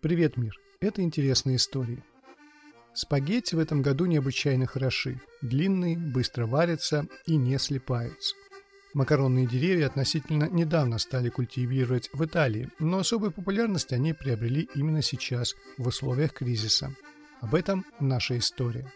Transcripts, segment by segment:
Привет, мир! Это интересные истории. Спагетти в этом году необычайно хороши. Длинные, быстро варятся и не слипаются. Макаронные деревья относительно недавно стали культивировать в Италии, но особую популярность они приобрели именно сейчас, в условиях кризиса. Об этом наша история.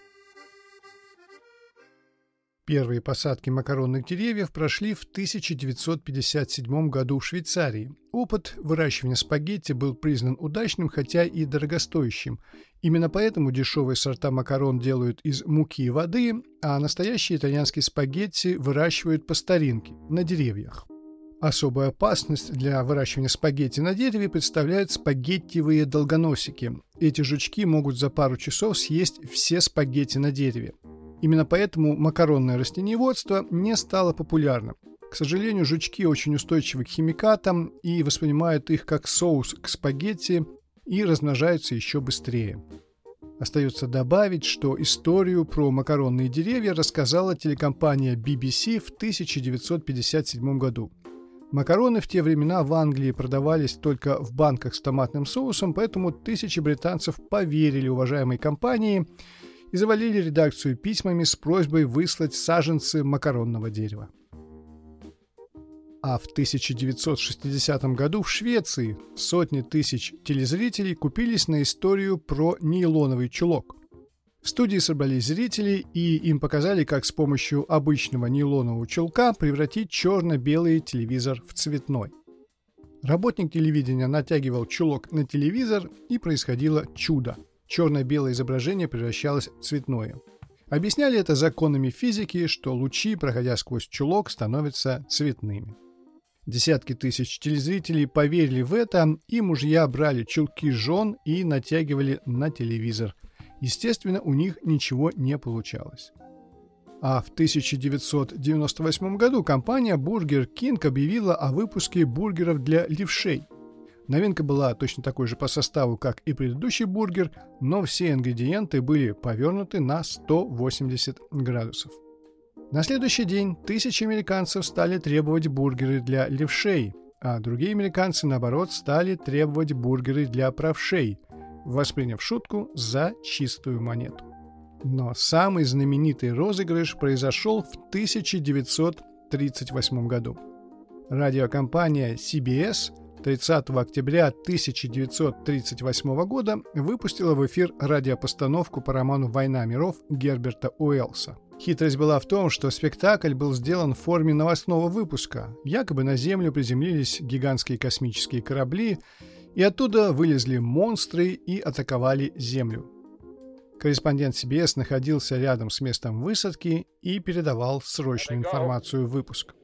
Первые посадки макаронных деревьев прошли в 1957 году в Швейцарии. Опыт выращивания спагетти был признан удачным, хотя и дорогостоящим. Именно поэтому дешевые сорта макарон делают из муки и воды, а настоящие итальянские спагетти выращивают по старинке, на деревьях. Особую опасность для выращивания спагетти на дереве представляют спагеттивые долгоносики. Эти жучки могут за пару часов съесть все спагетти на дереве. Именно поэтому макаронное растениеводство не стало популярным. К сожалению, жучки очень устойчивы к химикатам и воспринимают их как соус к спагетти и размножаются еще быстрее. Остается добавить, что историю про макаронные деревья рассказала телекомпания BBC в 1957 году. Макароны в те времена в Англии продавались только в банках с томатным соусом, поэтому тысячи британцев поверили уважаемой компании – и завалили редакцию письмами с просьбой выслать саженцы макаронного дерева. А в 1960 году в Швеции сотни тысяч телезрителей купились на историю про нейлоновый чулок. В студии собрались зрители, и им показали, как с помощью обычного нейлонового чулка превратить черно-белый телевизор в цветной. Работник телевидения натягивал чулок на телевизор, и происходило чудо – черно-белое изображение превращалось в цветное. Объясняли это законами физики, что лучи, проходя сквозь чулок, становятся цветными. Десятки тысяч телезрителей поверили в это, и мужья брали чулки жен и натягивали на телевизор. Естественно, у них ничего не получалось. А в 1998 году компания Burger King объявила о выпуске бургеров для левшей. Новинка была точно такой же по составу, как и предыдущий бургер, но все ингредиенты были повернуты на 180 градусов. На следующий день тысячи американцев стали требовать бургеры для левшей, а другие американцы, наоборот, стали требовать бургеры для правшей, восприняв шутку за чистую монету. Но самый знаменитый розыгрыш произошел в 1938 году. Радиокомпания CBS 30 октября 1938 года выпустила в эфир радиопостановку по роману «Война миров» Герберта Уэллса. Хитрость была в том, что спектакль был сделан в форме новостного выпуска. Якобы на Землю приземлились гигантские космические корабли, и оттуда вылезли монстры и атаковали Землю. Корреспондент CBS находился рядом с местом высадки и передавал срочную информацию в выпуск.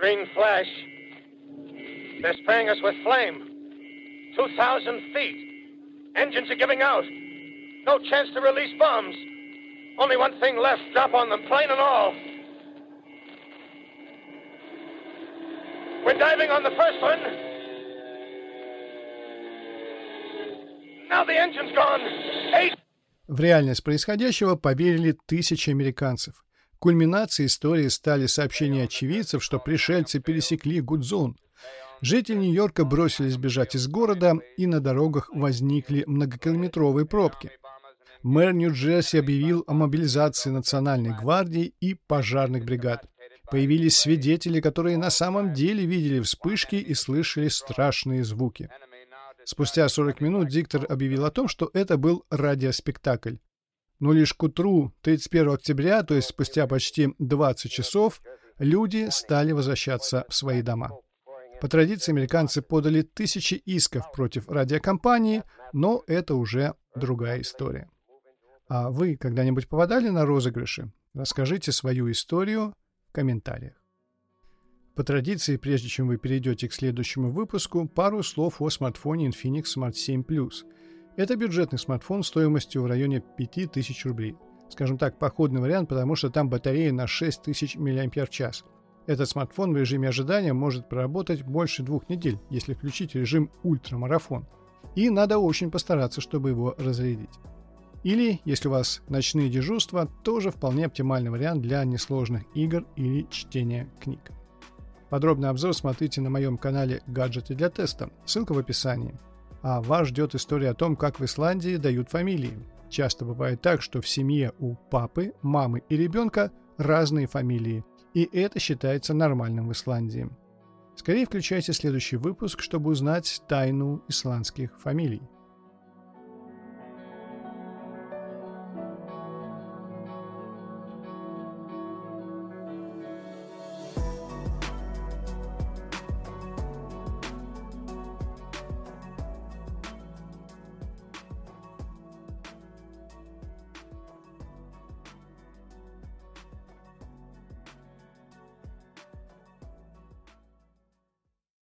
green flash. They're spraying us with flame. 2,000 feet. Engines are giving out. No chance to release bombs. Only one thing left drop on them, plane and all. We're diving on the first one. Now the engine's gone. Eight. В реальность происходящего поверили тысячи американцев. Кульминацией истории стали сообщения очевидцев, что пришельцы пересекли Гудзон. Жители Нью-Йорка бросились бежать из города, и на дорогах возникли многокилометровые пробки. Мэр Нью-Джерси объявил о мобилизации Национальной гвардии и пожарных бригад. Появились свидетели, которые на самом деле видели вспышки и слышали страшные звуки. Спустя 40 минут диктор объявил о том, что это был радиоспектакль. Но лишь к утру 31 октября, то есть спустя почти 20 часов, люди стали возвращаться в свои дома. По традиции американцы подали тысячи исков против радиокомпании, но это уже другая история. А вы когда-нибудь попадали на розыгрыши? Расскажите свою историю в комментариях. По традиции, прежде чем вы перейдете к следующему выпуску, пару слов о смартфоне Infinix Smart 7 Plus – это бюджетный смартфон стоимостью в районе 5000 рублей. Скажем так, походный вариант, потому что там батарея на 6000 мАч. Этот смартфон в режиме ожидания может проработать больше двух недель, если включить режим ультрамарафон. И надо очень постараться, чтобы его разрядить. Или, если у вас ночные дежурства, тоже вполне оптимальный вариант для несложных игр или чтения книг. Подробный обзор смотрите на моем канале «Гаджеты для теста». Ссылка в описании. А вас ждет история о том, как в Исландии дают фамилии. Часто бывает так, что в семье у папы, мамы и ребенка разные фамилии, и это считается нормальным в Исландии. Скорее включайте следующий выпуск, чтобы узнать тайну исландских фамилий.